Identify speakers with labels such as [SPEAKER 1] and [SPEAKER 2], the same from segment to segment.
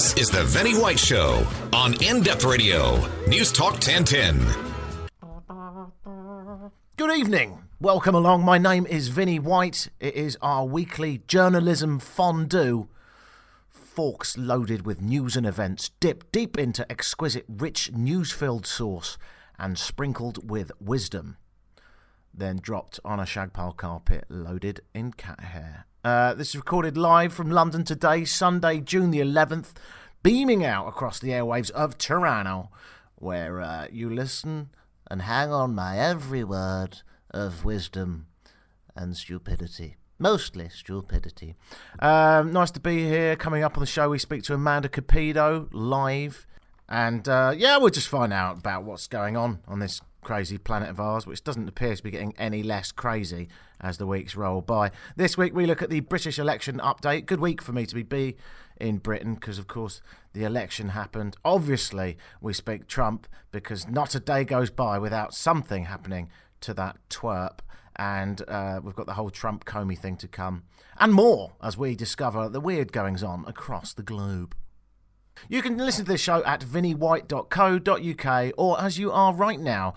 [SPEAKER 1] This is the Vinnie White Show on In Depth Radio, News Talk 1010.
[SPEAKER 2] Good evening. Welcome along. My name is Vinnie White. It is our weekly journalism fondue. Forks loaded with news and events, dipped deep into exquisite, rich, news filled sauce, and sprinkled with wisdom. Then dropped on a shagpile carpet loaded in cat hair. Uh, this is recorded live from London today, Sunday, June the 11th, beaming out across the airwaves of Toronto, where uh, you listen and hang on my every word of wisdom and stupidity. Mostly stupidity. Um, nice to be here. Coming up on the show, we speak to Amanda Capido live. And uh, yeah, we'll just find out about what's going on on this crazy planet of ours, which doesn't appear to be getting any less crazy as the weeks roll by. This week we look at the British election update. Good week for me to be, be in Britain because, of course, the election happened. Obviously, we speak Trump because not a day goes by without something happening to that twerp. And uh, we've got the whole Trump Comey thing to come, and more as we discover the weird goings on across the globe. You can listen to the show at vinniewhite.co.uk or as you are right now,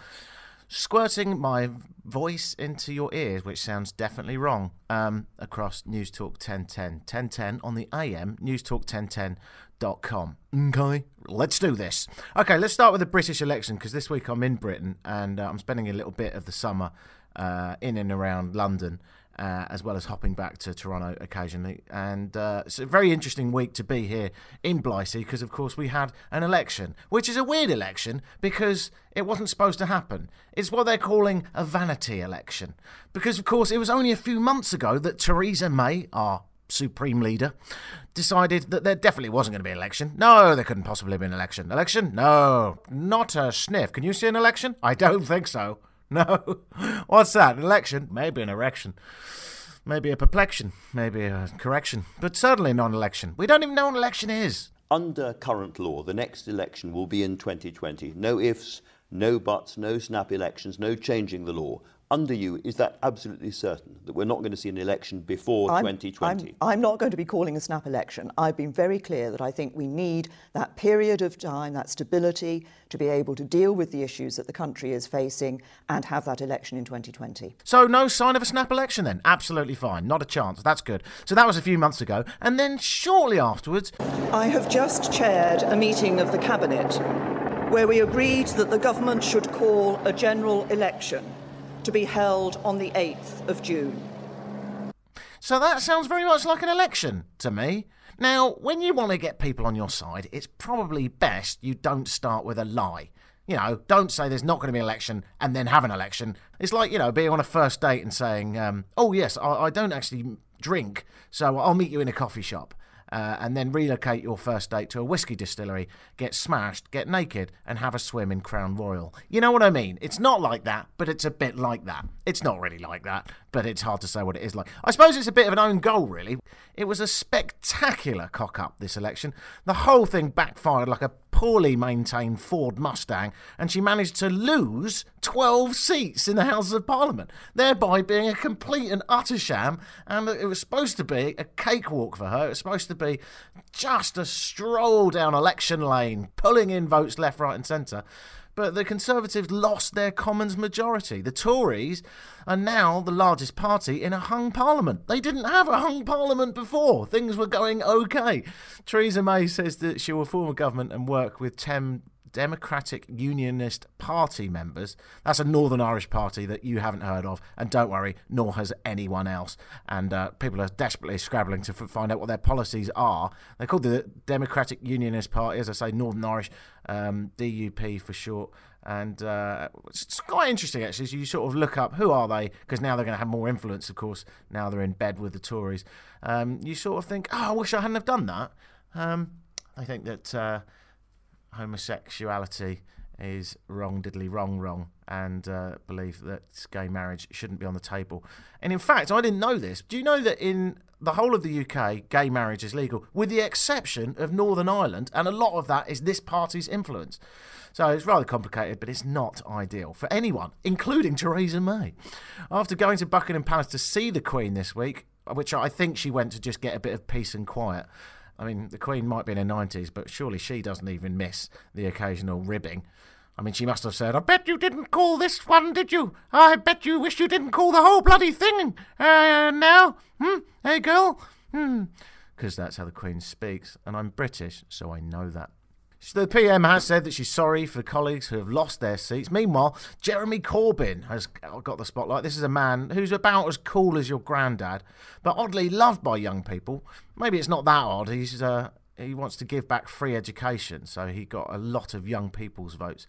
[SPEAKER 2] squirting my voice into your ears, which sounds definitely wrong, um, across News Talk 1010. 1010 on the AM, newstalk1010.com. Okay, let's do this. Okay, let's start with the British election because this week I'm in Britain and uh, I'm spending a little bit of the summer uh, in and around London uh, as well as hopping back to Toronto occasionally. And uh, it's a very interesting week to be here in Blighty because, of course, we had an election, which is a weird election because it wasn't supposed to happen. It's what they're calling a vanity election. Because, of course, it was only a few months ago that Theresa May, our supreme leader, decided that there definitely wasn't going to be an election. No, there couldn't possibly be an election. Election? No, not a sniff. Can you see an election? I don't think so. No. What's that? An election? Maybe an erection. Maybe a perplexion. Maybe a correction. But certainly not an election. We don't even know what an election is.
[SPEAKER 3] Under current law, the next election will be in 2020. No ifs, no buts, no snap elections, no changing the law under you, is that absolutely certain that we're not going to see an election before
[SPEAKER 4] I'm,
[SPEAKER 3] 2020?
[SPEAKER 4] I'm, I'm, not going to be calling a snap election. I've been very clear that I think we need that period of time, that stability, to be able to deal with the issues that the country is facing and have that election in 2020.
[SPEAKER 2] So, no sign of a snap election then? Absolutely fine. Not a chance. That's good. So, that was a few months ago. And then shortly afterwards.
[SPEAKER 4] I have just chaired a meeting of the Cabinet where we agreed that the government should call a general election to be held on the 8th of June.
[SPEAKER 2] So that sounds very much like an election to me. Now, when you want to get people on your side, it's probably best you don't start with a lie. You know, don't say there's not going to be an election and then have an election. It's like, you know, being on a first date and saying, um, oh, yes, I, I don't actually drink, so I'll meet you in a coffee shop uh, and then relocate your first date to a whiskey distillery, get smashed, get naked, and have a swim in Crown Royal. You know what I mean? It's not like that, but it's a bit like that. It's not really like that, but it's hard to say what it is like. I suppose it's a bit of an own goal, really. It was a spectacular cock up this election. The whole thing backfired like a poorly maintained Ford Mustang, and she managed to lose 12 seats in the Houses of Parliament, thereby being a complete and utter sham. And it was supposed to be a cakewalk for her. It was supposed to be just a stroll down election lane, pulling in votes left, right, and centre. But the Conservatives lost their Commons majority. The Tories are now the largest party in a hung parliament. They didn't have a hung parliament before. Things were going okay. Theresa May says that she will form a government and work with 10 Democratic Unionist Party members. That's a Northern Irish party that you haven't heard of, and don't worry, nor has anyone else. And uh, people are desperately scrabbling to f- find out what their policies are. They're called the Democratic Unionist Party, as I say, Northern Irish, um, DUP for short. And uh, it's quite interesting, actually. So you sort of look up who are they, because now they're going to have more influence, of course. Now they're in bed with the Tories. Um, you sort of think, oh, I wish I hadn't have done that. Um, I think that. Uh, homosexuality is wrong diddly wrong wrong and uh, believe that gay marriage shouldn't be on the table. And in fact, I didn't know this. Do you know that in the whole of the UK, gay marriage is legal, with the exception of Northern Ireland, and a lot of that is this party's influence. So it's rather complicated, but it's not ideal for anyone, including Theresa May. After going to Buckingham Palace to see the Queen this week, which I think she went to just get a bit of peace and quiet. I mean, the Queen might be in her 90s, but surely she doesn't even miss the occasional ribbing. I mean, she must have said, I bet you didn't call this one, did you? I bet you wish you didn't call the whole bloody thing uh, now. Hmm? Hey, girl? Hmm. Because that's how the Queen speaks, and I'm British, so I know that. The PM has said that she's sorry for colleagues who have lost their seats. Meanwhile, Jeremy Corbyn has got the spotlight. This is a man who's about as cool as your granddad, but oddly loved by young people. Maybe it's not that odd. He's uh, he wants to give back free education, so he got a lot of young people's votes.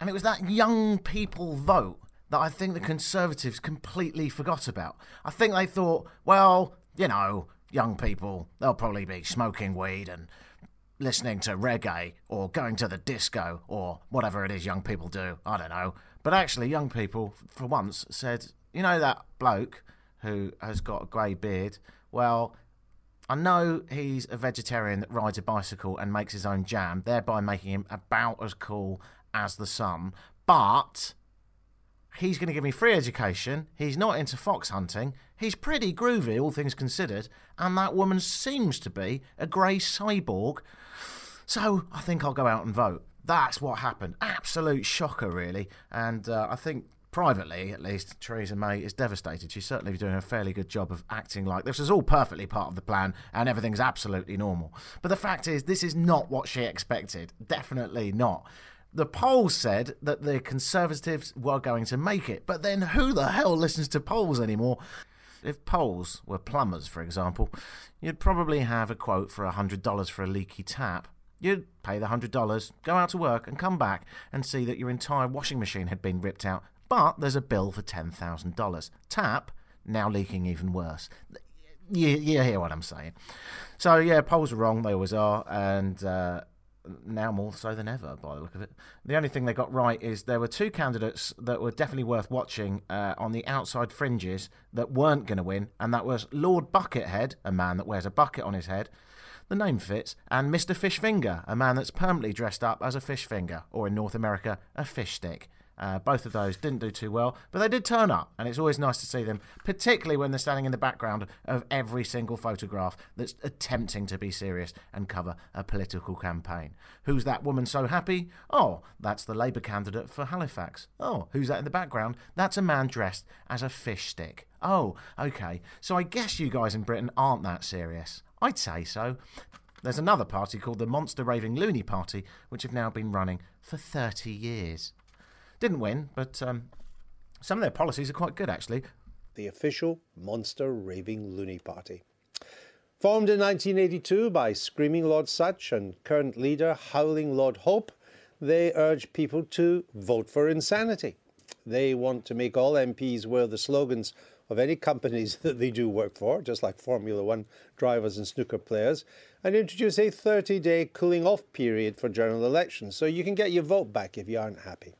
[SPEAKER 2] And it was that young people vote that I think the Conservatives completely forgot about. I think they thought, well, you know, young people, they'll probably be smoking weed and listening to reggae or going to the disco or whatever it is young people do. I don't know. But actually, young people, for once, said, you know, that bloke who has got a grey beard, well, I know he's a vegetarian that rides a bicycle and makes his own jam, thereby making him about as cool as the sun, but he's going to give me free education. He's not into fox hunting. He's pretty groovy, all things considered, and that woman seems to be a grey cyborg. So I think I'll go out and vote. That's what happened. Absolute shocker, really. And uh, I think privately, at least, Theresa May is devastated. She's certainly doing a fairly good job of acting like this is all perfectly part of the plan and everything's absolutely normal. But the fact is, this is not what she expected. Definitely not. The polls said that the Conservatives were going to make it, but then who the hell listens to polls anymore? If polls were plumbers, for example, you'd probably have a quote for $100 for a leaky tap. You'd pay the $100, go out to work, and come back and see that your entire washing machine had been ripped out but there's a bill for $10,000. Tap, now leaking even worse. You, you hear what I'm saying. So, yeah, polls are wrong. They always are. And uh, now more so than ever, by the look of it. The only thing they got right is there were two candidates that were definitely worth watching uh, on the outside fringes that weren't going to win, and that was Lord Buckethead, a man that wears a bucket on his head. The name fits, and Mr. Fishfinger, a man that's permanently dressed up as a fish finger, or in North America, a fish stick. Uh, both of those didn't do too well, but they did turn up, and it's always nice to see them, particularly when they're standing in the background of every single photograph that's attempting to be serious and cover a political campaign. Who's that woman so happy? Oh, that's the Labour candidate for Halifax. Oh, who's that in the background? That's a man dressed as a fish stick. Oh, okay. So I guess you guys in Britain aren't that serious. I'd say so. There's another party called the Monster Raving Loony Party, which have now been running for 30 years. Didn't win, but um, some of their policies are quite good, actually.
[SPEAKER 5] The official Monster Raving Loony Party. Formed in 1982 by Screaming Lord Sutch and current leader Howling Lord Hope, they urge people to vote for insanity. They want to make all MPs wear the slogans of any companies that they do work for, just like Formula One drivers and snooker players, and introduce a 30 day cooling off period for general elections so you can get your vote back if you aren't happy.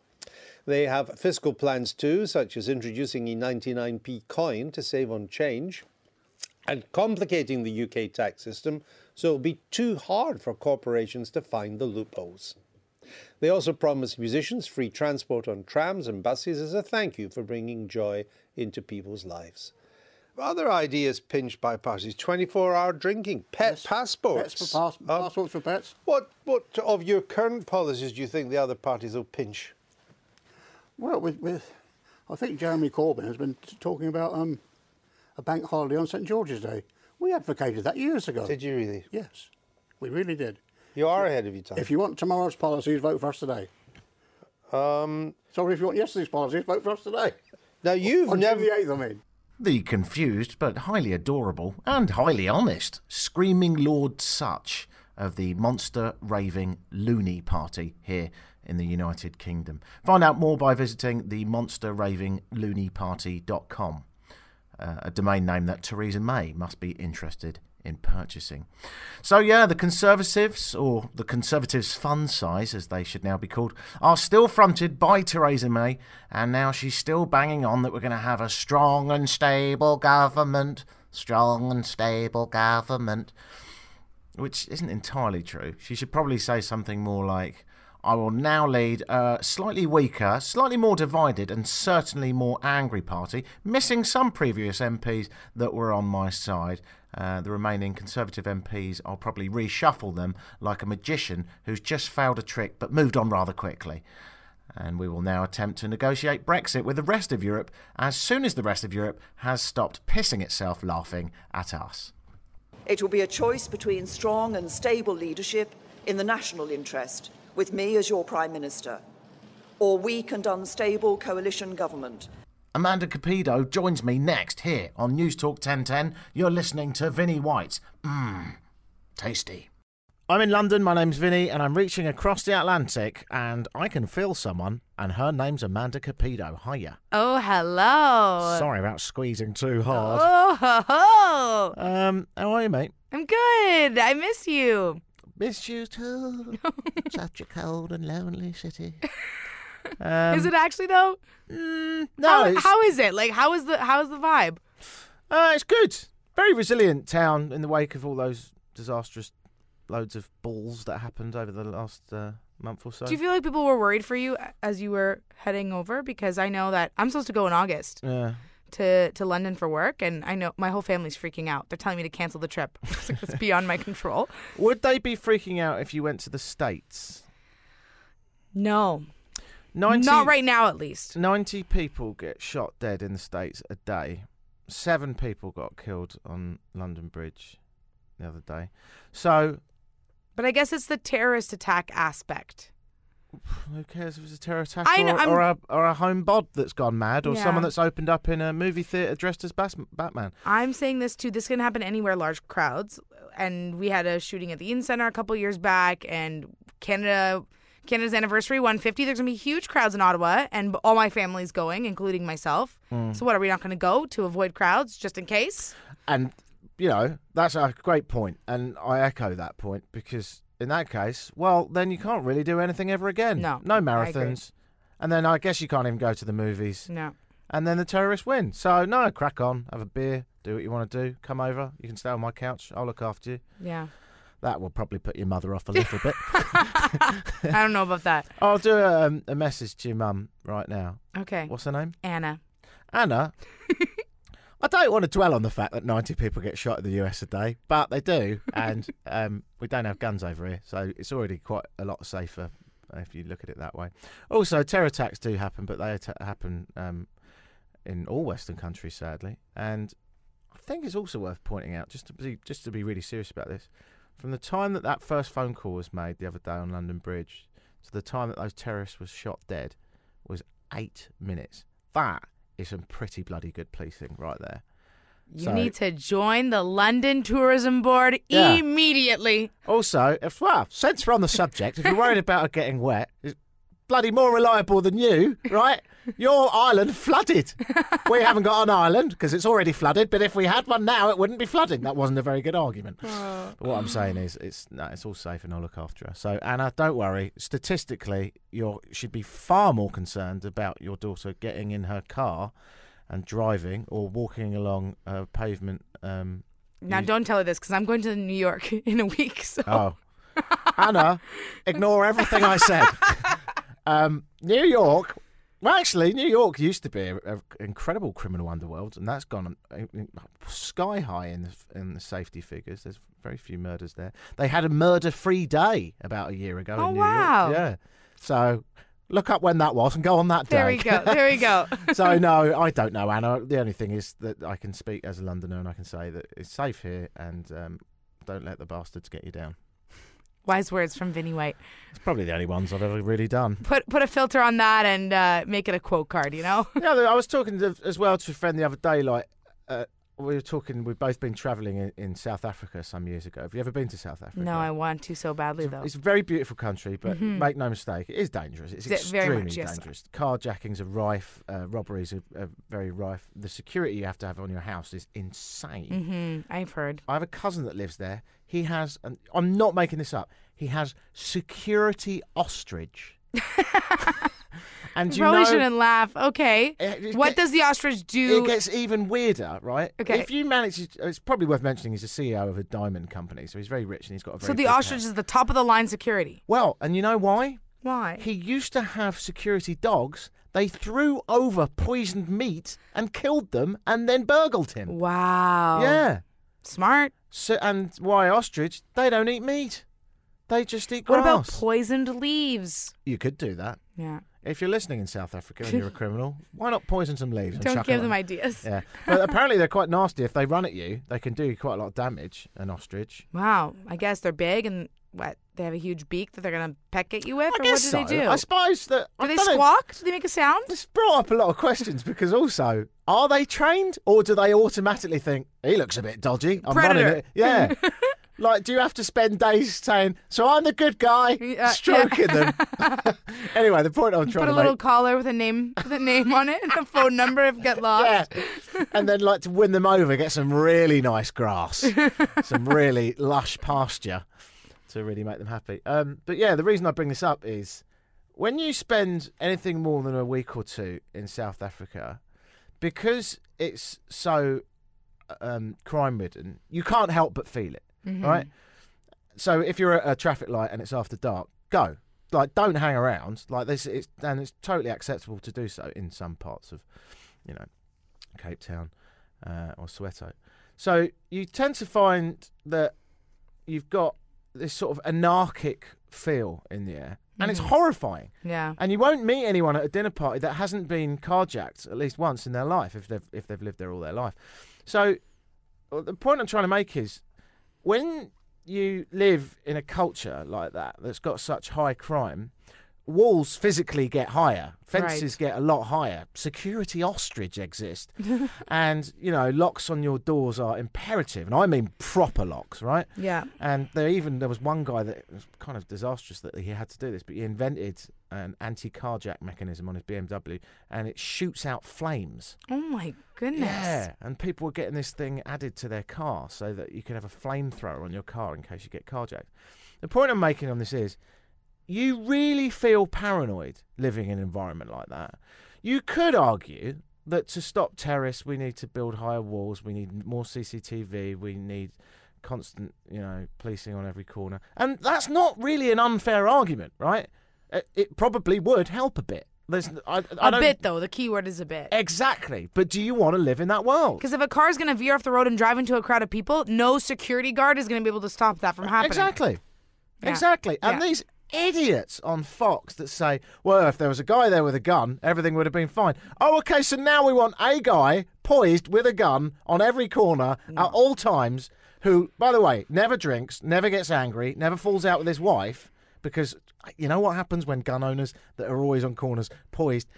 [SPEAKER 5] They have fiscal plans too, such as introducing a 99p coin to save on change and complicating the UK tax system so it'll be too hard for corporations to find the loopholes. They also promise musicians free transport on trams and buses as a thank you for bringing joy into people's lives. Other ideas pinched by parties: 24-hour drinking, pet yes. passports.
[SPEAKER 6] Pets for pass- um, passports for pets.
[SPEAKER 5] What, what of your current policies do you think the other parties will pinch?
[SPEAKER 6] Well, with, with I think Jeremy Corbyn has been talking about um, a bank holiday on St George's Day. We advocated that years ago.
[SPEAKER 5] Did you really?
[SPEAKER 6] Yes, we really did.
[SPEAKER 5] You are ahead of your time.
[SPEAKER 6] If you want tomorrow's policies, vote for us today. Um, Sorry, if you want yesterday's policies, vote for us today.
[SPEAKER 5] Now you've on never.
[SPEAKER 6] The 8th, I mean.
[SPEAKER 2] The confused but highly adorable and highly honest screaming Lord Sutch of the monster raving loony party here in the United Kingdom. Find out more by visiting the monsterravingloonyparty.com, uh, a domain name that Theresa May must be interested in purchasing. So, yeah, the Conservatives, or the Conservatives' fund size, as they should now be called, are still fronted by Theresa May, and now she's still banging on that we're going to have a strong and stable government. Strong and stable government. Which isn't entirely true. She should probably say something more like, I will now lead a slightly weaker, slightly more divided, and certainly more angry party, missing some previous MPs that were on my side. Uh, the remaining Conservative MPs, I'll probably reshuffle them like a magician who's just failed a trick but moved on rather quickly. And we will now attempt to negotiate Brexit with the rest of Europe as soon as the rest of Europe has stopped pissing itself laughing at us.
[SPEAKER 4] It will be a choice between strong and stable leadership in the national interest, with me as your Prime Minister, or weak and unstable coalition government.
[SPEAKER 2] Amanda Capito joins me next here on News Talk 1010. You're listening to Vinnie White. Mmm, tasty. I'm in London, my name's Vinny, and I'm reaching across the Atlantic, and I can feel someone, and her name's Amanda Capito. Hiya.
[SPEAKER 7] Oh, hello.
[SPEAKER 2] Sorry about squeezing too hard.
[SPEAKER 7] Oh, ho, ho.
[SPEAKER 2] Um, how are you, mate?
[SPEAKER 7] I'm good. I miss you.
[SPEAKER 2] Miss you too. Such a cold and lonely city. Um,
[SPEAKER 7] is it actually though?
[SPEAKER 2] Mm, no,
[SPEAKER 7] how, how is it? Like, how is the how is the vibe?
[SPEAKER 2] uh, it's good. Very resilient town in the wake of all those disastrous loads of balls that happened over the last uh, month or so.
[SPEAKER 7] Do you feel like people were worried for you as you were heading over? Because I know that I'm supposed to go in August
[SPEAKER 2] yeah.
[SPEAKER 7] To to London for work, and I know my whole family's freaking out. They're telling me to cancel the trip. It's like, it's beyond my control.
[SPEAKER 2] Would they be freaking out if you went to the States?
[SPEAKER 7] No,
[SPEAKER 2] 90,
[SPEAKER 7] not right now, at least.
[SPEAKER 2] 90 people get shot dead in the States a day. Seven people got killed on London Bridge the other day. So,
[SPEAKER 7] But I guess it's the terrorist attack aspect.
[SPEAKER 2] who cares if it's a terror attack
[SPEAKER 7] I know,
[SPEAKER 2] or, or, a, or a home bod that's gone mad or
[SPEAKER 7] Yeah.
[SPEAKER 2] someone that's opened up in a movie theatre dressed as Bas- Batman?
[SPEAKER 7] I'm saying this too. This can happen anywhere, large crowds. And we had a shooting at the Eaton Centre a couple years back, and Canada, Canada's anniversary, 150. There's gonna be huge crowds in Ottawa, and all my family's going, including myself.
[SPEAKER 2] Hmm.
[SPEAKER 7] So what are we not gonna go to avoid crowds just in case?
[SPEAKER 2] And, you know, that's a great point, And I echo that point because in that case, well, then you can't really do anything ever again.
[SPEAKER 7] No,
[SPEAKER 2] No marathons. And then I guess you can't even go to the movies.
[SPEAKER 7] No.
[SPEAKER 2] and then the terrorists win. So no, crack on, have a beer, do what you want to do. Come over, you can stay on my couch. I'll look after you.
[SPEAKER 7] Yeah.
[SPEAKER 2] That will probably put your mother off a little bit.
[SPEAKER 7] I don't know about that.
[SPEAKER 2] I'll do a, um, a message to your mum right now.
[SPEAKER 7] Okay.
[SPEAKER 2] What's her name?
[SPEAKER 7] Anna.
[SPEAKER 2] Anna. I don't want to dwell on the fact that 90 people get shot in the US a day, but they do, and um, we don't have guns over here, so it's already quite a lot safer if you look at it that way. Also, terror attacks do happen, but they atta- happen um, in all Western countries, sadly. And I think it's also worth pointing out, just to be just to be really serious about this, from the time that that first phone call was made the other day on London Bridge to the time that those terrorists were shot dead was eight minutes. That is some pretty bloody good policing right there.
[SPEAKER 7] You
[SPEAKER 2] So-
[SPEAKER 7] need to join the London Tourism Board
[SPEAKER 2] Yeah.
[SPEAKER 7] immediately.
[SPEAKER 2] Also, if well, since we're on the subject, if you're worried about it getting wet, bloody more reliable than you, right? Your island flooded. We haven't got an island because it's already flooded. But if we had one now, it wouldn't be flooding. That wasn't a very good argument. But what I'm saying is, it's no, it's all safe and I'll look after her. So Anna, don't worry. Statistically, you should be far more concerned about your daughter getting in her car and driving or walking along a pavement. Um,
[SPEAKER 7] Now,
[SPEAKER 2] You-
[SPEAKER 7] don't tell her this because I'm going to New York in a week. So
[SPEAKER 2] Oh. Anna, ignore everything I said. um, New York. Well, actually, New York used to be an incredible criminal underworld, and that's gone uh, sky high in the, in the safety figures. There's very few murders there. They had a murder-free day about a year ago
[SPEAKER 7] Oh,
[SPEAKER 2] in New
[SPEAKER 7] wow.
[SPEAKER 2] York. Yeah. So look up when that was and go on that day.
[SPEAKER 7] there we go. There we go.
[SPEAKER 2] so no, I don't know, Anna. The only thing is that I can speak as a Londoner and I can say that it's safe here, and um, don't let the bastards get you down.
[SPEAKER 7] Wise words from Vinny White.
[SPEAKER 2] It's probably the only ones I've ever really done.
[SPEAKER 7] Put put a filter on that and uh, make it a quote card. You know.
[SPEAKER 2] yeah, I was talking to, as well to a friend the other day. Like, uh, we were talking. We've both been travelling in, in South Africa some years ago. Have you ever been to South Africa?
[SPEAKER 7] No, I want to so badly though.
[SPEAKER 2] It's a very beautiful country, but make no mistake, it is dangerous. It's
[SPEAKER 7] Is it very
[SPEAKER 2] extremely
[SPEAKER 7] much, yes.
[SPEAKER 2] dangerous. Carjackings are rife, uh, robberies are, are very rife. The security you have to have on your house is insane.
[SPEAKER 7] hmm I've heard.
[SPEAKER 2] I have a cousin that lives there. He has, and I'm not making this up. He has security ostrich. and you
[SPEAKER 7] Probably
[SPEAKER 2] know,
[SPEAKER 7] shouldn't laugh. Okay.
[SPEAKER 2] Eh, it
[SPEAKER 7] what does the ostrich do?
[SPEAKER 2] it gets even weirder, right?
[SPEAKER 7] Okay.
[SPEAKER 2] If you manage, to, it's probably worth mentioning he's the CEO of a diamond company, so he's very rich and he's got a very.
[SPEAKER 7] so the ostrich
[SPEAKER 2] house.
[SPEAKER 7] is the top of the line security.
[SPEAKER 2] Well, and you know why?
[SPEAKER 7] Why?
[SPEAKER 2] He used to have security dogs. They threw over poisoned meat and killed them, and then burgled him.
[SPEAKER 7] wow.
[SPEAKER 2] Yeah.
[SPEAKER 7] Smart.
[SPEAKER 2] So, and why ostrich? They don't eat meat. They just eat
[SPEAKER 7] What about poisoned leaves?
[SPEAKER 2] you could do that.
[SPEAKER 7] Yeah.
[SPEAKER 2] If you're listening in South Africa and you're a criminal, why not poison some leaves? and
[SPEAKER 7] Don't
[SPEAKER 2] chuck
[SPEAKER 7] give
[SPEAKER 2] it
[SPEAKER 7] them ideas.
[SPEAKER 2] Yeah, but apparently they're quite nasty. If they run at you, they can do quite a lot of damage. An ostrich.
[SPEAKER 7] Wow. I guess they're big and what? They have a huge beak that they're gonna peck at you with,
[SPEAKER 2] I
[SPEAKER 7] or
[SPEAKER 2] guess
[SPEAKER 7] what do
[SPEAKER 2] so.
[SPEAKER 7] they do?
[SPEAKER 2] I suppose that.
[SPEAKER 7] do
[SPEAKER 2] I
[SPEAKER 7] they
[SPEAKER 2] don't know,
[SPEAKER 7] squawk? Do they make a sound?
[SPEAKER 2] This brought up a lot of questions because also, are they trained or do they automatically think he looks a bit dodgy? I'm running it. Yeah. like, do you have to spend days saying, "So I'm the good guy,"
[SPEAKER 7] Yeah,
[SPEAKER 2] stroking them? anyway, the point I'm trying
[SPEAKER 7] Put a
[SPEAKER 2] to
[SPEAKER 7] little
[SPEAKER 2] make.
[SPEAKER 7] collar with a name, with a name on it, and a phone number if get lost.
[SPEAKER 2] Yeah, and then like to win them over, get some really nice grass, some really lush pasture to really make them happy. Um, but yeah, the reason I bring this up is when you spend anything more than a week or two in South Africa, because it's so um, crime ridden, you can't help but feel it, right? So if you're at a traffic light and it's after dark, go. Like, don't hang around. Like this, it's and it's totally acceptable to do so in some parts of, you know, Cape Town uh, or Soweto. So you tend to find that you've got this sort of anarchic feel in the air, and it's horrifying.
[SPEAKER 7] Yeah.
[SPEAKER 2] And you won't meet anyone at a dinner party that hasn't been carjacked at least once in their life if they've if they've lived there all their life. So the point I'm trying to make is when you live in a culture like that that's got such high crime, walls physically get higher, fences get a lot higher, security ostrich exist, and you know locks on your doors are imperative, and I mean proper locks, right?
[SPEAKER 7] Yeah.
[SPEAKER 2] And there even there was one guy that was kind of disastrous that he had to do this, but he invented an anti-carjack mechanism on his BMW, and it shoots out flames.
[SPEAKER 7] Oh my goodness.
[SPEAKER 2] Yeah, and people were getting this thing added to their car so that you can have a flamethrower on your car in case you get carjacked. The point I'm making on this is you really feel paranoid living in an environment like that. You could argue that to stop terrorists, we need to build higher walls, we need more CCTV, we need constant, you know, policing on every corner. And that's not really an unfair argument, right? It, it probably would help a bit. There's, I, I
[SPEAKER 7] A bit though. The key word is a bit.
[SPEAKER 2] Exactly. But do you want to live in that world?
[SPEAKER 7] Because if a car is going to veer off the road and drive into a crowd of people, no security guard is going to be able to stop that from happening.
[SPEAKER 2] Exactly.
[SPEAKER 7] Yeah.
[SPEAKER 2] Exactly. And
[SPEAKER 7] Yeah.
[SPEAKER 2] these idiots on Fox that say, well, if there was a guy there with a gun, everything would have been fine. Oh, okay, so now we want a guy poised with a gun on every corner mm. at all times who, by the way, never drinks, never gets angry, never falls out with his wife because you know what happens when gun owners that are always on corners poised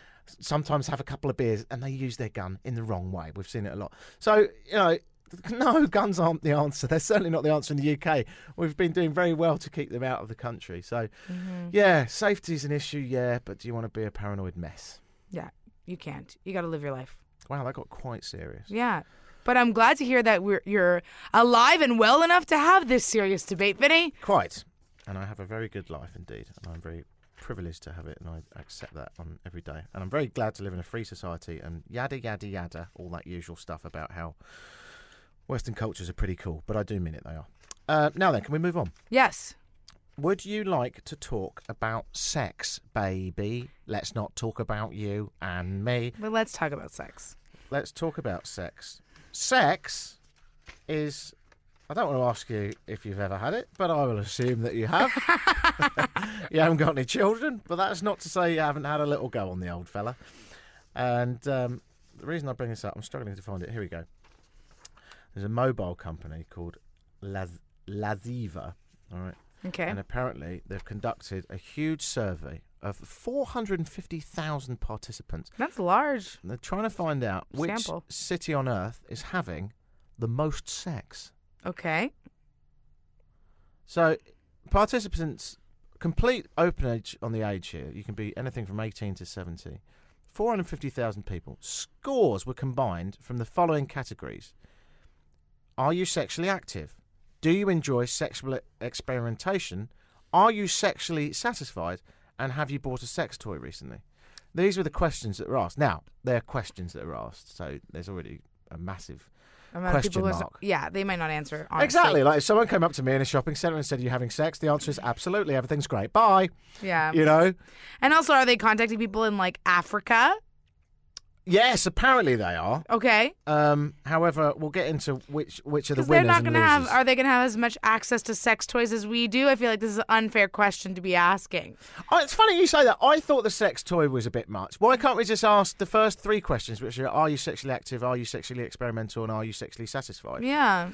[SPEAKER 2] sometimes have a couple of beers and they use their gun in the wrong way. We've seen it a lot. So, you know, no, guns aren't the answer. They're certainly not the answer in the UK. We've been doing very well to keep them out of the country. So, mm-hmm. yeah, safety's an issue, yeah, but do you want to be a paranoid mess?
[SPEAKER 7] Yeah, you can't. You got to live your life.
[SPEAKER 2] Wow, that got quite serious.
[SPEAKER 7] Yeah. But I'm glad to hear that we're, you're alive and well enough to have this serious debate, Vinny.
[SPEAKER 2] Quite. And I have a very good life indeed, and I'm very privileged to have it, and I accept that on every day. And I'm very glad to live in a free society, and yada yada yada, all that usual stuff about how Western cultures are pretty cool. But I do mean it, they are. Uh, now then, can we move on?
[SPEAKER 7] Yes.
[SPEAKER 2] Would you like to talk about sex, baby? Let's not talk about you and me.
[SPEAKER 7] But let's talk about sex.
[SPEAKER 2] Let's talk about sex. Sex is. I don't want to ask you if you've ever had it, but I will assume that you have. you haven't got any children, but that's not to say you haven't had a little go on the old fella. And um, the reason I bring this up, I'm struggling to find it. Here we go. There's a mobile company called Laz- Laziva. All right.
[SPEAKER 7] Okay.
[SPEAKER 2] And apparently, they've conducted a huge survey of 450,000 participants.
[SPEAKER 7] That's large.
[SPEAKER 2] And they're trying to find out which
[SPEAKER 7] Sample.
[SPEAKER 2] city on earth is having the most sex.
[SPEAKER 7] Okay.
[SPEAKER 2] So, participants, complete open age on the age here. You can be anything from 18 to 70. 450,000 people. Scores were combined from the following categories Are you sexually active? Do you enjoy sexual experimentation? Are you sexually satisfied? And have you bought a sex toy recently? These were the questions that were asked. Now, they're questions that are asked, so there's already a massive question
[SPEAKER 7] people who-
[SPEAKER 2] mark.
[SPEAKER 7] yeah, they might not answer. Honestly.
[SPEAKER 2] Exactly. Like if someone came up to me in a shopping centre and said, Are you having sex? The answer is absolutely. Everything's great. Bye.
[SPEAKER 7] Yeah.
[SPEAKER 2] You know?
[SPEAKER 7] And also, are they contacting people in like Africa?
[SPEAKER 2] Yes, apparently they are.
[SPEAKER 7] Okay.
[SPEAKER 2] Um, however, we'll get into which which are the
[SPEAKER 7] Because they're
[SPEAKER 2] winners
[SPEAKER 7] not going to have.
[SPEAKER 2] losers.
[SPEAKER 7] Are they going to have as much access to sex toys as we do? I feel like this is an unfair question to be asking.
[SPEAKER 2] Oh, it's funny you say that. I thought the sex toy was a bit much. Why can't we just ask the first three questions, which are Are you sexually active? Are you sexually experimental? And are you sexually satisfied?
[SPEAKER 7] Yeah.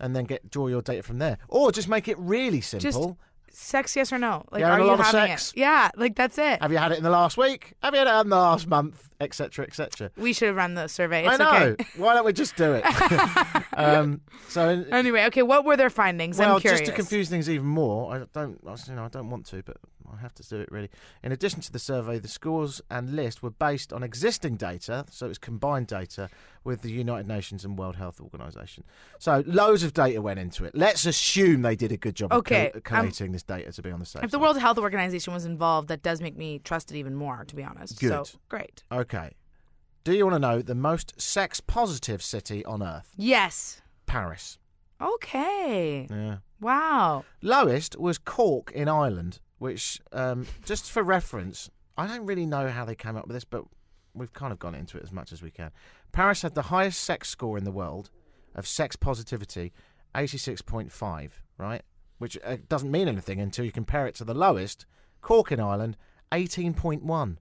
[SPEAKER 2] And then get draw your data from there. Or just make it really simple.
[SPEAKER 7] Sex, yes or no? Like, are
[SPEAKER 2] a
[SPEAKER 7] you
[SPEAKER 2] lot of
[SPEAKER 7] having
[SPEAKER 2] sex?
[SPEAKER 7] it? Yeah. Like that's it.
[SPEAKER 2] Have you had it in the last week? Have you had it in the last month? Etc. Etc.
[SPEAKER 7] we should have run the survey. It's
[SPEAKER 2] I know.
[SPEAKER 7] okay.
[SPEAKER 2] Why don't we just do it? um, so
[SPEAKER 7] Anyway, okay. What were their findings?
[SPEAKER 2] Well,
[SPEAKER 7] I'm curious.
[SPEAKER 2] just to confuse things even more, I don't, I- you know, I don't want to, but I have to do it really. In addition to the survey, the scores and list were based on existing data, so it was combined data with the United Nations and World Health Organization. So loads of data went into it. Let's assume they did a good job
[SPEAKER 7] Okay,
[SPEAKER 2] of coll-
[SPEAKER 7] um,
[SPEAKER 2] collating this data to be on the safe
[SPEAKER 7] If the. World Health Organization was involved, that does make me trust it even more, to be honest. So
[SPEAKER 2] Good.
[SPEAKER 7] great.
[SPEAKER 2] Okay. Do you want to know the most sex positive city on earth?
[SPEAKER 7] Yes.
[SPEAKER 2] Paris.
[SPEAKER 7] Okay.
[SPEAKER 2] Yeah.
[SPEAKER 7] Wow.
[SPEAKER 2] Lowest was Cork in Ireland, which, um, just for reference, I don't really know how they came up with this, but we've kind of gone into it as much as we can. Paris had the highest sex score in the world of sex positivity, 86.5, right? Which uh, doesn't mean anything until you compare it to the lowest, Cork in Ireland, 18.1.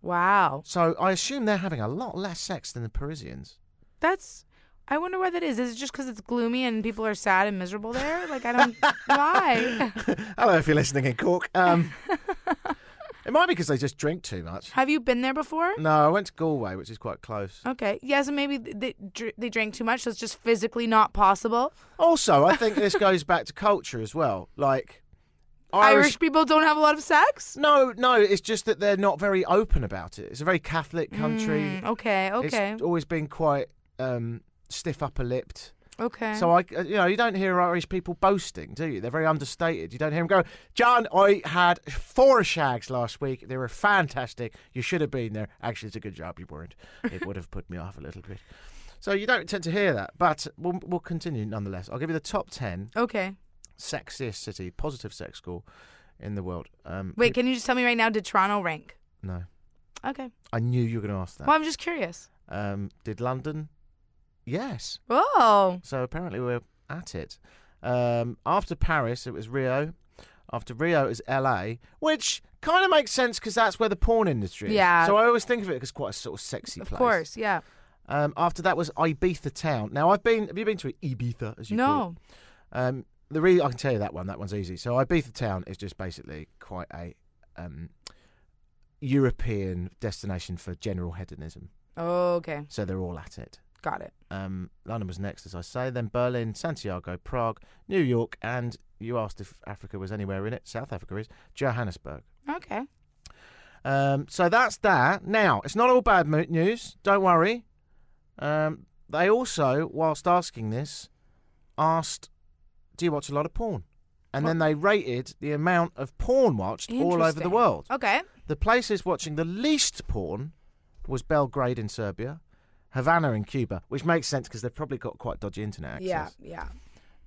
[SPEAKER 7] Wow.
[SPEAKER 2] So I assume they're having a lot less sex than the Parisians.
[SPEAKER 7] That's. I wonder why that is. Is it just because it's gloomy and people are sad and miserable there? Like I don't. why?
[SPEAKER 2] Hello, if you're listening in Cork. Um, it might be because they just drink too much.
[SPEAKER 7] Have you been there before?
[SPEAKER 2] No, I went to Galway, which is quite close.
[SPEAKER 7] Okay. Yes, and maybe they dr- they drank too much, so it's just physically not possible.
[SPEAKER 2] Also, I think this goes back to culture as well. Like
[SPEAKER 7] Irish, people don't have a lot of sex.
[SPEAKER 2] No, no, it's just that they're not very open about it. It's a very Catholic country.
[SPEAKER 7] Mm, okay. Okay.
[SPEAKER 2] It's always been quite um, stiff upper lipped.
[SPEAKER 7] okay.
[SPEAKER 2] So I, uh, you know, you don't hear Irish people boasting, do you? They're very understated. You don't hear them go, "John, I had four shags last week. They were fantastic. You should have been there. Actually, it's a good job you weren't. It would have put me off a little bit." So you don't tend to hear that, but we'll, we'll continue nonetheless. I'll give you the top ten
[SPEAKER 7] okay.
[SPEAKER 2] sexiest city, positive sex score in the world. Um,
[SPEAKER 7] Wait, can you just tell me right now? Did Toronto rank?
[SPEAKER 2] no,
[SPEAKER 7] Okay.
[SPEAKER 2] I knew you were going to ask that.
[SPEAKER 7] Well, I'm just curious.
[SPEAKER 2] Um, did London? Yes.
[SPEAKER 7] Oh.
[SPEAKER 2] So apparently we're at it. Um, after Paris, it was Rio. After Rio, it was LA, which kind of makes sense because that's where the porn industry is.
[SPEAKER 7] Yeah.
[SPEAKER 2] So I always think of it as quite a sort of sexy place.
[SPEAKER 7] Of course. Yeah.
[SPEAKER 2] Um, after that was Ibiza town. Now I've been. Have you been to Ibiza? As you call
[SPEAKER 7] No.
[SPEAKER 2] it? Um, the re- I can tell you that one. That one's easy. So Ibiza town is just basically quite a um, European destination for general hedonism.
[SPEAKER 7] Okay.
[SPEAKER 2] So they're all at it.
[SPEAKER 7] Got it.
[SPEAKER 2] Um, London was next, as I say. Then Berlin, Santiago, Prague, New York, and you asked if Africa was anywhere in it. South Africa is Johannesburg.
[SPEAKER 7] Okay.
[SPEAKER 2] Um, so that's that. Now it's not all bad news. Don't worry. Um, they also, whilst asking this, asked, "Do you watch a lot of porn?" And then they rated the amount of porn watched all over the world.
[SPEAKER 7] Okay.
[SPEAKER 2] The places watching the least porn was Belgrade in Serbia, Havana in Cuba, which makes sense because they've probably got quite dodgy internet access,
[SPEAKER 7] Yeah. Yeah.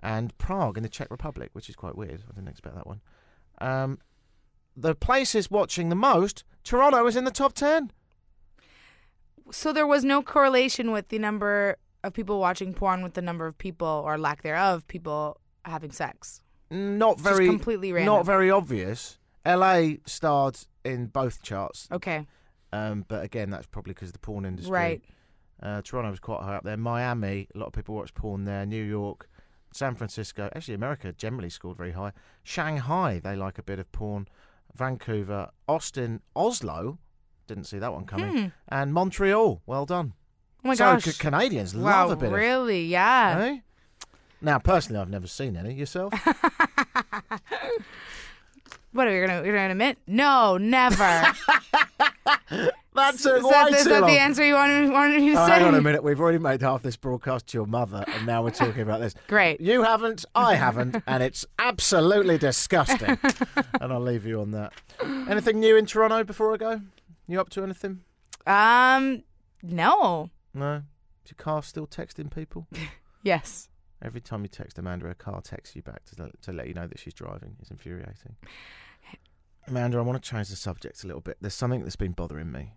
[SPEAKER 2] and Prague in the Czech Republic, which is quite weird. I didn't expect that one. Um, the places watching the most, Toronto is in the top 10.
[SPEAKER 7] So there was no correlation with the number of people watching porn with the number of people or lack thereof people having sex.
[SPEAKER 2] Not
[SPEAKER 7] Just
[SPEAKER 2] very
[SPEAKER 7] completely random.
[SPEAKER 2] Not very obvious. LA starred in both charts,
[SPEAKER 7] Okay.
[SPEAKER 2] um, but again, that's probably because the porn industry.
[SPEAKER 7] Right.
[SPEAKER 2] Uh, Toronto was quite high up there. Miami, a lot of people watch porn there. New York, San Francisco, actually America generally scored very high. Shanghai, they like a bit of porn. Vancouver, Austin, Oslo, didn't see that one coming,
[SPEAKER 7] Hmm.
[SPEAKER 2] and Montreal. Well done.
[SPEAKER 7] Oh my
[SPEAKER 2] so
[SPEAKER 7] gosh.
[SPEAKER 2] c- Canadians
[SPEAKER 7] wow,
[SPEAKER 2] love a bit
[SPEAKER 7] really? Yeah.
[SPEAKER 2] of. Eh? Now, personally, I've never seen any. Yourself?
[SPEAKER 7] What are you gonna you're gonna admit? No, never.
[SPEAKER 2] That's
[SPEAKER 7] is that, is that the answer you wanted, wanted me to
[SPEAKER 2] Oh,
[SPEAKER 7] say?
[SPEAKER 2] hang on a minute. We've already made half this broadcast to your mother, and now we're talking about this.
[SPEAKER 7] Great.
[SPEAKER 2] You haven't, I haven't, and it's absolutely disgusting. and I'll leave you on that. Anything new in Toronto before I go? You up to anything?
[SPEAKER 7] Um, no.
[SPEAKER 2] No? Is your car still texting people?
[SPEAKER 7] Yes.
[SPEAKER 2] Every time you text Amanda, her car texts you back to, to let you know that she's driving. It's infuriating. Amanda, I want to change the subject a little bit. There's something that's been bothering me.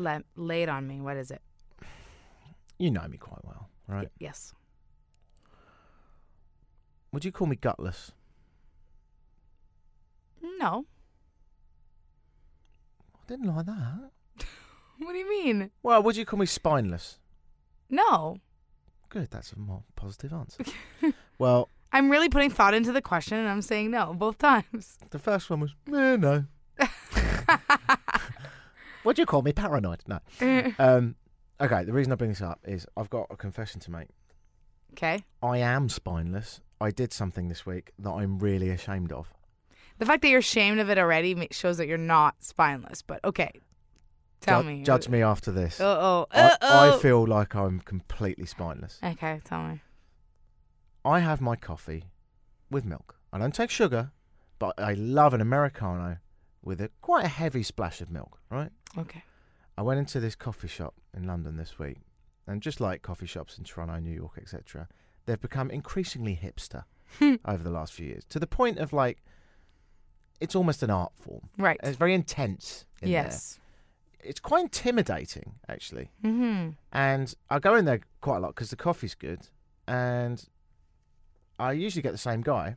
[SPEAKER 7] Let, lay it on me. What is it?
[SPEAKER 2] You know me quite well, right?
[SPEAKER 7] Y- yes.
[SPEAKER 2] Would you call me gutless?
[SPEAKER 7] No.
[SPEAKER 2] I didn't like that.
[SPEAKER 7] What do you mean?
[SPEAKER 2] Well, would you call me spineless?
[SPEAKER 7] No.
[SPEAKER 2] Good, that's a more positive answer. well,
[SPEAKER 7] I'm really putting thought into the question, and I'm saying no both times.
[SPEAKER 2] the first one was, eh, no. Would you call me paranoid? No. Um, okay, the reason I bring this up is I've got a confession to make.
[SPEAKER 7] Okay.
[SPEAKER 2] I am spineless. I did something this week that I'm really ashamed of.
[SPEAKER 7] The fact that you're ashamed of it already shows that you're not spineless. But okay, tell
[SPEAKER 2] Ju-
[SPEAKER 7] me.
[SPEAKER 2] Judge me after this.
[SPEAKER 7] Oh.
[SPEAKER 2] I,
[SPEAKER 7] Uh oh.
[SPEAKER 2] I feel like I'm completely spineless.
[SPEAKER 7] Okay, tell me.
[SPEAKER 2] I have my coffee with milk. I don't take sugar, but I love an Americano with a quite a heavy splash of milk, right?
[SPEAKER 7] Okay.
[SPEAKER 2] I went into this coffee shop in London this week, and just like coffee shops in Toronto, New York, etc., they've become increasingly hipster over the last few years to the point of like it's almost an art form.
[SPEAKER 7] Right.
[SPEAKER 2] It's very intense. In
[SPEAKER 7] yes.
[SPEAKER 2] there. it's quite intimidating actually,
[SPEAKER 7] Mm-hmm.
[SPEAKER 2] and I go in there quite a lot because the coffee's good, and I usually get the same guy.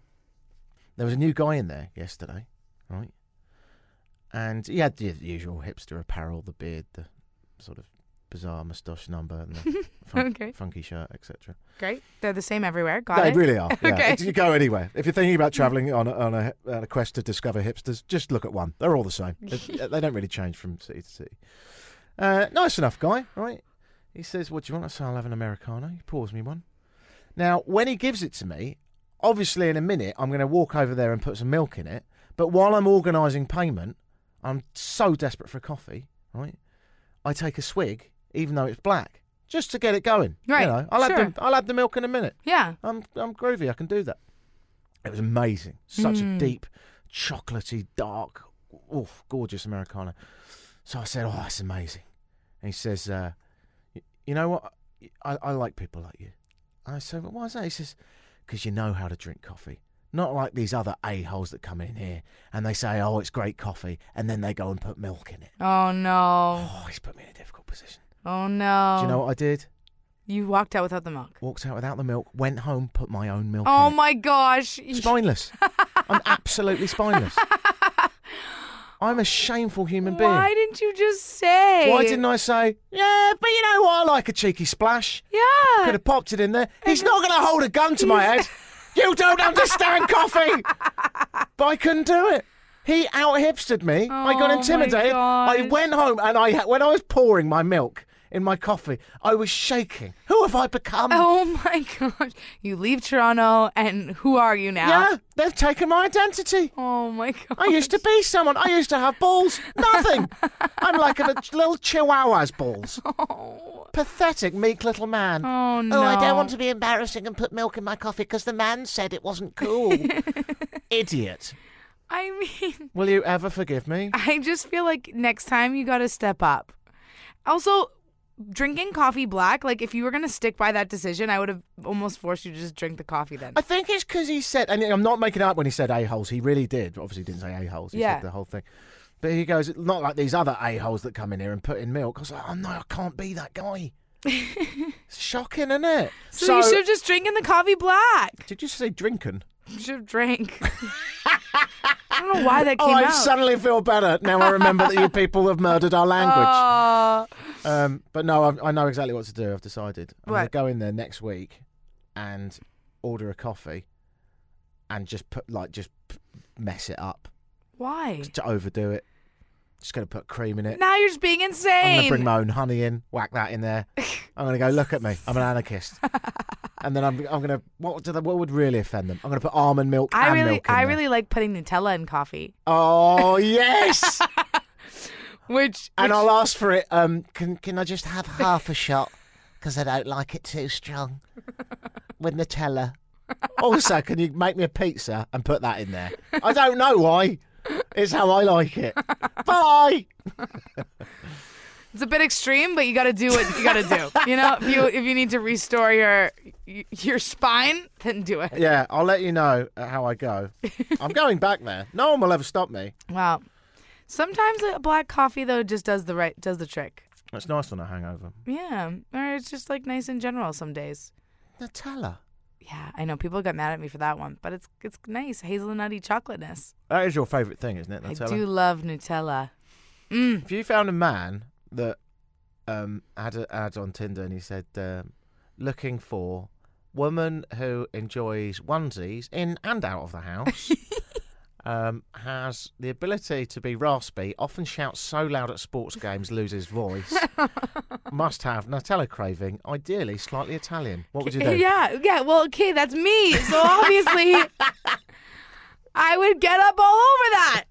[SPEAKER 2] There was a new guy in there yesterday, right? And he had the usual hipster apparel, the beard, the sort of bizarre moustache number, and the fun-
[SPEAKER 7] Okay.
[SPEAKER 2] funky shirt, etc.
[SPEAKER 7] Great. They're the same everywhere. Got
[SPEAKER 2] They
[SPEAKER 7] it.
[SPEAKER 2] really are. Yeah.
[SPEAKER 7] Okay.
[SPEAKER 2] You go anywhere. If you're thinking about travelling on a, on, a, on a quest to discover hipsters, just look at one. They're all the same. they, they don't really change from city to city. Uh, nice enough guy, right? He says, "What do you want?" I say, "I'll have an americano." He pours me one. Now, when he gives it to me, obviously in a minute I'm going to walk over there and put some milk in it. But while I'm organising payment, I'm so desperate for a coffee, right? I take a swig, even though it's black, just to get it going.
[SPEAKER 7] Right,
[SPEAKER 2] You know, I'll
[SPEAKER 7] sure.
[SPEAKER 2] add the I'll add the milk in a minute.
[SPEAKER 7] Yeah.
[SPEAKER 2] I'm I'm groovy. I can do that. It was amazing. Such
[SPEAKER 7] Hmm.
[SPEAKER 2] a deep, chocolatey, dark, oof, gorgeous Americano. So I said, "Oh, that's amazing." And he says, uh, "You know what? I, I like people like you." I said, well, "Why is that?" He says, "Because you know how to drink coffee." Not like these other a-holes that come in here and they say, oh, it's great coffee, and then they go and put milk in it.
[SPEAKER 7] Oh no.
[SPEAKER 2] Oh, he's put me in a difficult position.
[SPEAKER 7] Oh no.
[SPEAKER 2] Do you know what I did?
[SPEAKER 7] You walked out without the milk.
[SPEAKER 2] Walked out without the milk, went home, put my own milk
[SPEAKER 7] Oh
[SPEAKER 2] in it.
[SPEAKER 7] my gosh.
[SPEAKER 2] Spineless. I'm absolutely spineless. I'm a shameful human being.
[SPEAKER 7] Why didn't you just say?
[SPEAKER 2] Why didn't I say, yeah, but you know what? I like a cheeky splash.
[SPEAKER 7] Yeah.
[SPEAKER 2] Could have popped it in there. He's not going to hold a gun to my head. You don't understand coffee. But I couldn't do it. He out hipstered me. I
[SPEAKER 7] Oh,
[SPEAKER 2] got intimidated. I went home and I when I was pouring my milk in my coffee, I was shaking. Who have I become?
[SPEAKER 7] Oh my gosh. You leave Toronto and who are you now?
[SPEAKER 2] Yeah, they've taken my identity.
[SPEAKER 7] Oh my god.
[SPEAKER 2] I used to be someone. I used to have balls. Nothing. I'm like a little chihuahua's balls. Oh. Pathetic, meek little man.
[SPEAKER 7] Oh no.
[SPEAKER 2] Oh, I don't want to be embarrassing and put milk in my coffee because the man said it wasn't cool. Idiot.
[SPEAKER 7] I mean,
[SPEAKER 2] Will you ever forgive me?
[SPEAKER 7] I just feel like next time you got to step up. Also, drinking coffee black, like if you were going to stick by that decision, I would have almost forced you to just drink the coffee then.
[SPEAKER 2] I think it's because he said, and I'm not making up when he said a-holes. He really did. Obviously, he didn't say a-holes. He
[SPEAKER 7] Yeah.
[SPEAKER 2] said the whole thing. But he goes, not like these other a-holes that come in here and put in milk. I was like, oh no, I can't be that guy. it's shocking, isn't it?
[SPEAKER 7] so, you should have just drinking the coffee black.
[SPEAKER 2] Did you say drinking?
[SPEAKER 7] You should have drank. I don't know why that
[SPEAKER 2] Oh,
[SPEAKER 7] came
[SPEAKER 2] I
[SPEAKER 7] out.
[SPEAKER 2] suddenly feel better now. I remember that you people have murdered our language.
[SPEAKER 7] Oh.
[SPEAKER 2] Um, but no, I, I know exactly what to do. I've decided. I'm going to go in there next week and order a coffee and just put like just p- mess it up
[SPEAKER 7] why?
[SPEAKER 2] to overdo it. Just going to put cream in it.
[SPEAKER 7] Now you're just being insane.
[SPEAKER 2] I'm going
[SPEAKER 7] insane.
[SPEAKER 2] to bring my own honey in, whack that in there. I'm going to go, look at me. I'm an anarchist. and then I'm, I'm going to, what, do they, what would really offend them? I'm going to put almond milk
[SPEAKER 7] I
[SPEAKER 2] and
[SPEAKER 7] really,
[SPEAKER 2] milk in
[SPEAKER 7] I
[SPEAKER 2] there.
[SPEAKER 7] really like putting Nutella in coffee,
[SPEAKER 2] Oh, yes!
[SPEAKER 7] Which,
[SPEAKER 2] and
[SPEAKER 7] which-
[SPEAKER 2] I'll ask for it. Um, can, can I just have half a shot? Because I don't like it too strong. With Nutella. Also, can you make me a pizza and put that in there? I don't know why. It's how I like it. Bye!
[SPEAKER 7] it's a bit extreme, but you got to do what you got to do. You know, if you if you need to restore your your spine, then do it.
[SPEAKER 2] Yeah, I'll let you know how I go. I'm going back there. No one will ever stop me.
[SPEAKER 7] Wow. Sometimes a black coffee though just does the right does the trick.
[SPEAKER 2] It's nice on a hangover.
[SPEAKER 7] Yeah, or it's just like nice in general some days.
[SPEAKER 2] Nutella.
[SPEAKER 7] Yeah, I know people got mad at me for that one, but it's it's nice hazelnutty chocolateness.
[SPEAKER 2] That is your favourite thing, isn't it? Nutella?
[SPEAKER 7] I do love Nutella.
[SPEAKER 2] If you found a man that um, had an ad on Tinder and he said, um, looking for woman who enjoys onesies in and out of the house, um, has the ability to be raspy, often shouts so loud at sports games, loses voice, must have Nutella craving, ideally slightly Italian. What would you do?
[SPEAKER 7] Yeah, yeah. Well, okay, that's me. So obviously, I would get up all over that.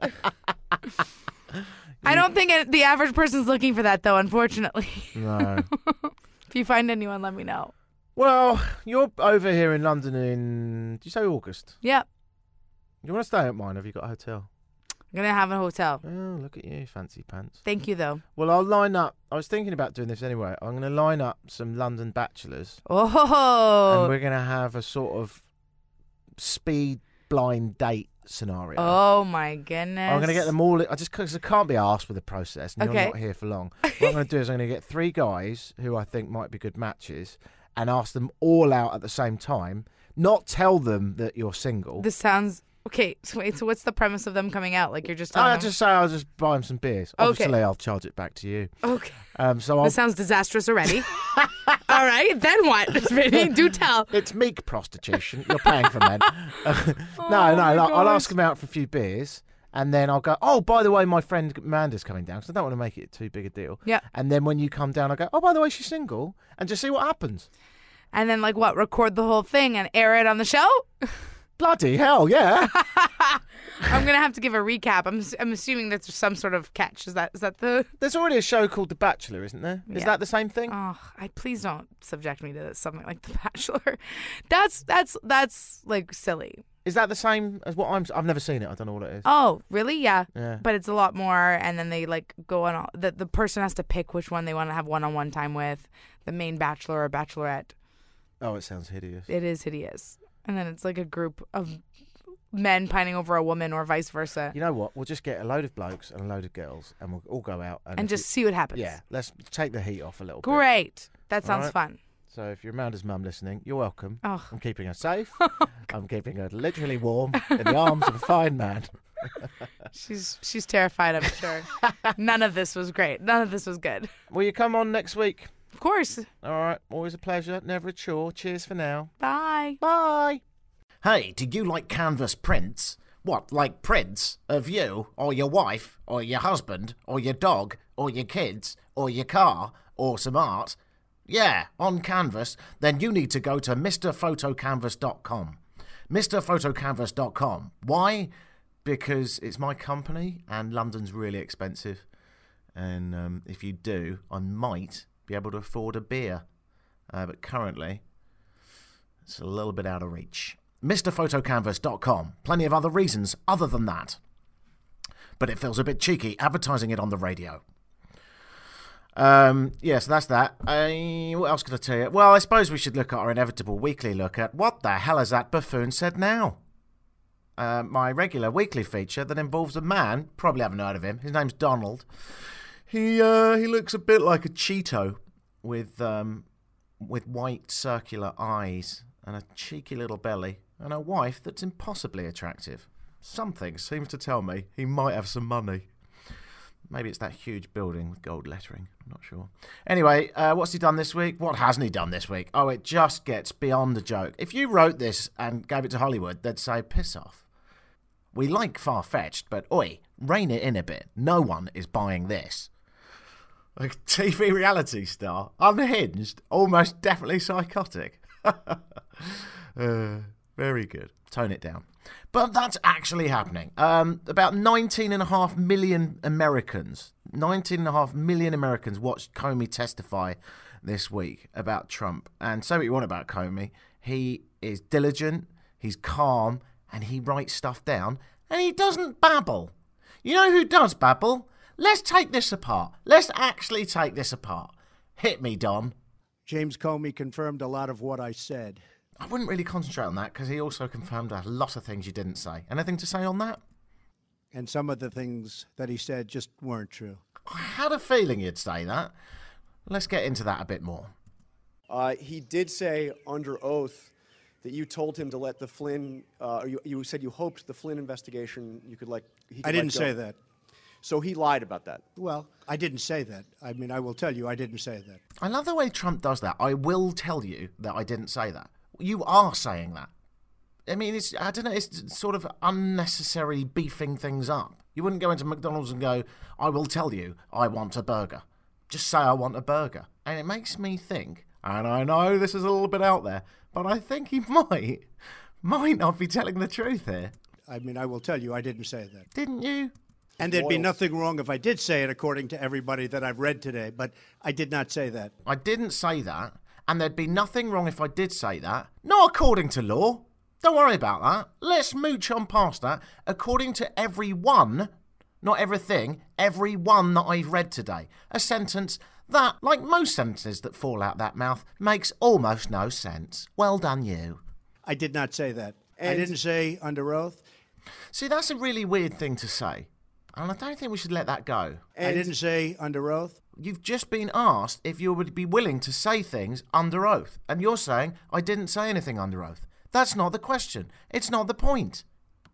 [SPEAKER 7] I don't think it, the average person's looking for that, though. Unfortunately,
[SPEAKER 2] No.
[SPEAKER 7] if you find anyone, let me know.
[SPEAKER 2] well, you're over here in London in, did you say August?
[SPEAKER 7] Yep,
[SPEAKER 2] You want to stay at mine? Have you got a hotel?
[SPEAKER 7] I'm gonna have a hotel.
[SPEAKER 2] Oh, look at you, fancy pants.
[SPEAKER 7] Thank you, though.
[SPEAKER 2] Well, I'll line up. I was thinking about doing this anyway. I'm going to line up some London bachelors,
[SPEAKER 7] Oh.
[SPEAKER 2] and we're going to have a sort of speed blind date scenario.
[SPEAKER 7] oh my goodness.
[SPEAKER 2] I'm going to get them all. I just because I can't be asked with the process, and
[SPEAKER 7] Okay.
[SPEAKER 2] you're not here for long. what I'm going to do is I'm going to get three guys who I think might be good matches, and ask them all out at the same time. Not tell them that you're single.
[SPEAKER 7] This sounds okay. So wait, so what's the premise of them coming out? Like you're just telling
[SPEAKER 2] I
[SPEAKER 7] them-
[SPEAKER 2] just say I'll just buy them some beers.
[SPEAKER 7] Okay.
[SPEAKER 2] Obviously, I'll charge it back to you.
[SPEAKER 7] okay.
[SPEAKER 2] Um, so I'll
[SPEAKER 7] This sounds disastrous already. All right, then what? Vinny, do tell.
[SPEAKER 2] It's meek prostitution. You're paying for men. no,
[SPEAKER 7] Oh
[SPEAKER 2] no.
[SPEAKER 7] my
[SPEAKER 2] I'll, I'll ask them out for a few beers, and then I'll go. Oh, by the way, my friend Amanda's coming down, because I don't want to make it too big a deal.
[SPEAKER 7] Yeah.
[SPEAKER 2] And then when you come down, I go. Oh, by the way, she's single, and just see what happens.
[SPEAKER 7] And then like what? Record the whole thing and air it on the show?
[SPEAKER 2] Bloody hell, yeah.
[SPEAKER 7] I'm gonna have to give a recap. I'm I'm assuming that's some sort of catch. Is that is that the?
[SPEAKER 2] There's already a show called The Bachelor, isn't there? Is
[SPEAKER 7] Yeah.
[SPEAKER 2] that the same thing?
[SPEAKER 7] Oh, I please don't subject me to something like The Bachelor. That's that's that's like silly.
[SPEAKER 2] Is that the same as what I'm? I've never seen it. I don't know what it is.
[SPEAKER 7] Oh, really? Yeah.
[SPEAKER 2] Yeah.
[SPEAKER 7] But it's a lot more, and then they like go on. All, the the person has to pick which one they want to have one on one time with, the main bachelor or bachelorette.
[SPEAKER 2] Oh, it sounds hideous.
[SPEAKER 7] It is hideous, and then it's like a group of men pining over a woman or vice versa,
[SPEAKER 2] You know what? We'll just get a load of blokes and a load of girls, and we'll all go out and,
[SPEAKER 7] and just
[SPEAKER 2] you-
[SPEAKER 7] see what happens.
[SPEAKER 2] yeah, let's take the heat off a little bit.
[SPEAKER 7] Great. That sounds
[SPEAKER 2] right.
[SPEAKER 7] fun.
[SPEAKER 2] So if you're Amanda's mum listening, you're welcome.
[SPEAKER 7] Oh.
[SPEAKER 2] I'm keeping her safe. I'm keeping her literally warm in the arms of a fine man.
[SPEAKER 7] She's she's terrified. I'm sure. None of this was great. None of this was good.
[SPEAKER 2] Will you come on next week?
[SPEAKER 7] Of course.
[SPEAKER 2] All right. Always a pleasure. Never a chore. Cheers for now.
[SPEAKER 7] Bye.
[SPEAKER 2] Bye.
[SPEAKER 8] Hey, do you like canvas prints? What, like prints of you, or your wife, or your husband, or your dog, or your kids, or your car, or some art? Yeah, on canvas, then you need to go to MrPhotoCanvas.com. MrPhotoCanvas.com. Why? Because it's my company and London's really expensive. And um, if you do, I might be able to afford a beer. Uh, but currently, it's a little bit out of reach. MrPhotoCanvas.com. Plenty of other reasons other than that. But it feels a bit cheeky advertising it on the radio. Um, yes, that's that. Uh, what else can I tell you? Well, I suppose we should look at our inevitable weekly look at what the hell has that buffoon said now? Uh, my regular weekly feature that involves a man, probably haven't heard of him. His name's Donald. He uh, he looks a bit like a Cheeto with um, with white circular eyes and a cheeky little belly and a wife that's impossibly attractive. Something seems to tell me he might have some money. Maybe it's that huge building with gold lettering. I'm not sure. Anyway, uh, what's he done this week? What hasn't he done this week? Oh, it just gets beyond a joke. If you wrote this and gave it to Hollywood, they'd say, piss off.
[SPEAKER 2] We like far fetched, but oi, rein it in a bit. No one is buying this. A TV reality star, unhinged, almost definitely psychotic. uh, very good. Tone it down. But that's actually happening. Um, about 19.5 million Americans, 19.5 million Americans watched Comey testify this week about Trump. And say what you want about Comey, he is diligent, he's calm, and he writes stuff down, and he doesn't babble. You know who does babble? Let's take this apart. Let's actually take this apart. Hit me, Don.
[SPEAKER 9] James Comey confirmed a lot of what I said.
[SPEAKER 2] I wouldn't really concentrate on that because he also confirmed a lot of things you didn't say. Anything to say on that?
[SPEAKER 9] And some of the things that he said just weren't true.
[SPEAKER 2] I had a feeling you'd say that. Let's get into that a bit more.
[SPEAKER 10] Uh, he did say under oath that you told him to let the Flynn. Uh, you, you, said you hoped the Flynn investigation you could like.
[SPEAKER 9] I didn't say that.
[SPEAKER 10] So he lied about that.
[SPEAKER 9] Well, I didn't say that. I mean, I will tell you, I didn't say that.
[SPEAKER 2] I love the way Trump does that. I will tell you that I didn't say that. You are saying that. I mean, it's I don't know. It's sort of unnecessary beefing things up. You wouldn't go into McDonald's and go, "I will tell you, I want a burger." Just say I want a burger, and it makes me think. And I know this is a little bit out there, but I think he might might not be telling the truth here.
[SPEAKER 9] I mean, I will tell you, I didn't say that.
[SPEAKER 2] Didn't you?
[SPEAKER 9] And there'd be nothing wrong if I did say it, according to everybody that I've read today, but I did not say that.
[SPEAKER 2] I didn't say that, and there'd be nothing wrong if I did say that. Not according to law. Don't worry about that. Let's mooch on past that. According to everyone, not everything, every one that I've read today. A sentence that, like most sentences that fall out that mouth, makes almost no sense. Well done, you.
[SPEAKER 9] I did not say that. And I didn't say under oath.
[SPEAKER 2] See, that's a really weird thing to say. And I don't think we should let that go.
[SPEAKER 9] And I didn't say under oath.
[SPEAKER 2] You've just been asked if you would be willing to say things under oath. And you're saying, I didn't say anything under oath. That's not the question. It's not the point.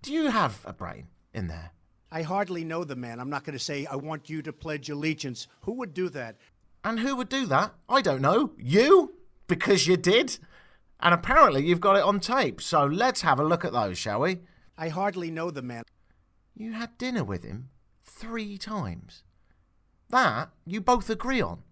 [SPEAKER 2] Do you have a brain in there?
[SPEAKER 9] I hardly know the man. I'm not going to say, I want you to pledge allegiance. Who would do that?
[SPEAKER 2] And who would do that? I don't know. You? Because you did? And apparently you've got it on tape. So let's have a look at those, shall we?
[SPEAKER 9] I hardly know the man.
[SPEAKER 2] You had dinner with him three times. That you both agree on.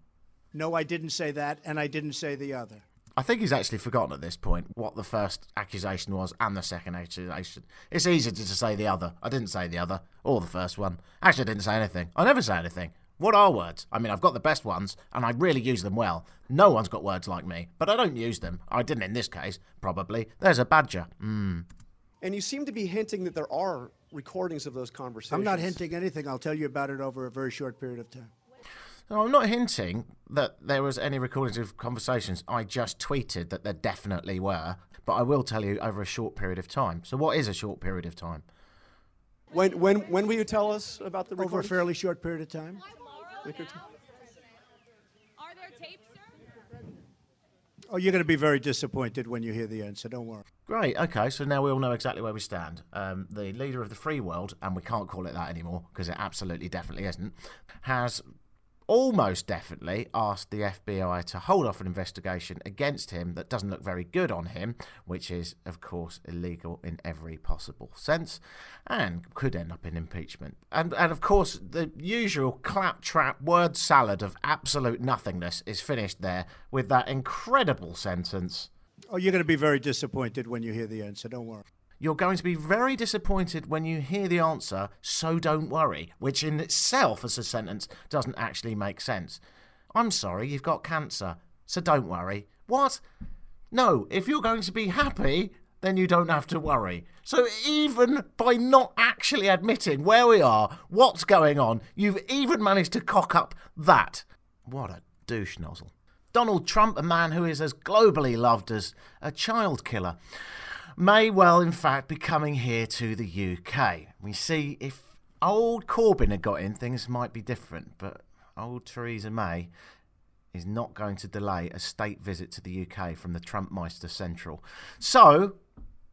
[SPEAKER 9] No, I didn't say that, and I didn't say the other.
[SPEAKER 2] I think he's actually forgotten at this point what the first accusation was and the second accusation. It's easier to say the other. I didn't say the other, or the first one. Actually, I didn't say anything. I never say anything. What are words? I mean, I've got the best ones, and I really use them well. No one's got words like me, but I don't use them. I didn't in this case, probably. There's a badger. Hmm.
[SPEAKER 10] And you seem to be hinting that there are recordings of those conversations.
[SPEAKER 9] I'm not hinting anything. I'll tell you about it over a very short period of time.
[SPEAKER 2] No, I'm not hinting that there was any recordings of conversations. I just tweeted that there definitely were, but I will tell you over a short period of time. So, what is a short period of time?
[SPEAKER 10] When when when will you tell us about the
[SPEAKER 9] recordings? Over a fairly short period of time.
[SPEAKER 11] Are there tapes, sir?
[SPEAKER 9] Oh, you're going to be very disappointed when you hear the answer. Don't worry.
[SPEAKER 2] Great. Okay, so now we all know exactly where we stand. Um, the leader of the free world, and we can't call it that anymore because it absolutely definitely isn't, has almost definitely asked the FBI to hold off an investigation against him that doesn't look very good on him, which is, of course, illegal in every possible sense and could end up in impeachment. And, and of course, the usual claptrap word salad of absolute nothingness is finished there with that incredible sentence
[SPEAKER 9] Oh, you're going to be very disappointed when you hear the answer. Don't worry.
[SPEAKER 2] You're going to be very disappointed when you hear the answer, so don't worry, which in itself as a sentence doesn't actually make sense. I'm sorry, you've got cancer, so don't worry. What? No, if you're going to be happy, then you don't have to worry. So even by not actually admitting where we are, what's going on, you've even managed to cock up that. What a douche nozzle. Donald Trump, a man who is as globally loved as a child killer, may well, in fact, be coming here to the UK. We see if old Corbyn had got in, things might be different, but old Theresa May is not going to delay a state visit to the UK from the Trumpmeister Central. So,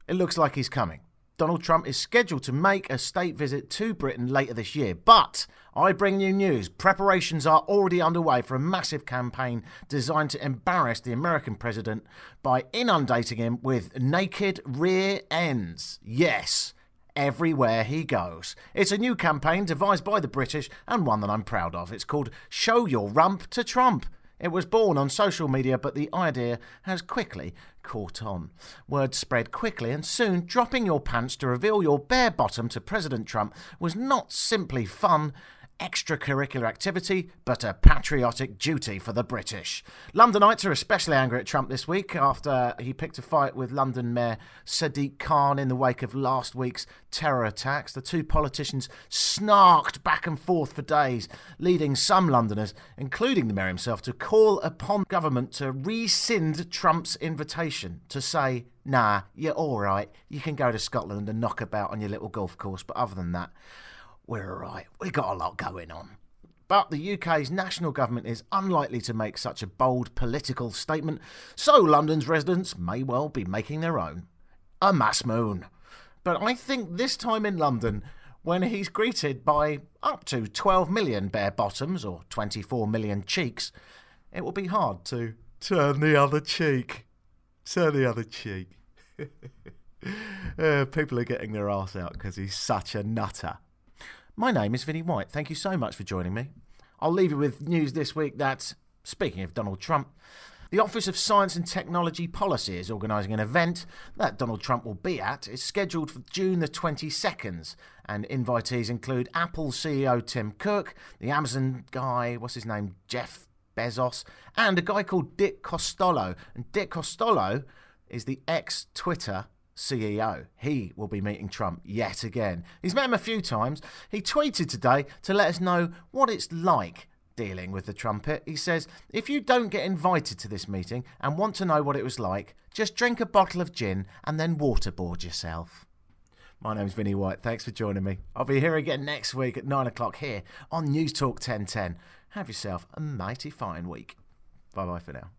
[SPEAKER 2] it looks like he's coming. Donald Trump is scheduled to make a state visit to Britain later this year. But I bring you news. Preparations are already underway for a massive campaign designed to embarrass the American president by inundating him with naked rear ends. Yes, everywhere he goes. It's a new campaign devised by the British and one that I'm proud of. It's called Show Your Rump to Trump. It was born on social media, but the idea has quickly caught on. Word spread quickly, and soon dropping your pants to reveal your bare bottom to President Trump was not simply fun, extracurricular activity, but a patriotic duty for the British. Londonites are especially angry at Trump this week after he picked a fight with London Mayor Sadiq Khan in the wake of last week's terror attacks. The two politicians snarked back and forth for days, leading some Londoners, including the mayor himself, to call upon government to rescind Trump's invitation to say, nah, you're all right, you can go to Scotland and knock about on your little golf course, but other than that, we're all right. We've got a lot going on. But the UK's national government is unlikely to make such a bold political statement, so London's residents may well be making their own. A mass moon. But I think this time in London, when he's greeted by up to 12 million bare bottoms or 24 million cheeks, it will be hard to turn the other cheek. Turn the other cheek. uh, people are getting their arse out because he's such a nutter. My name is Vinnie White. Thank you so much for joining me. I'll leave you with news this week that, speaking of Donald Trump, the Office of Science and Technology Policy is organising an event that Donald Trump will be at. It's scheduled for June the 22nd, and invitees include Apple CEO Tim Cook, the Amazon guy, what's his name, Jeff Bezos, and a guy called Dick Costolo. And Dick Costolo is the ex Twitter CEO. He will be meeting Trump yet again. He's met him a few times. He tweeted today to let us know what it's like dealing with the trumpet. He says, If you don't get invited to this meeting and want to know what it was like, just drink a bottle of gin and then waterboard yourself. My name's Vinnie White. Thanks for joining me. I'll be here again next week at 9 o'clock here on News Talk 1010. Have yourself a mighty fine week. Bye bye for now.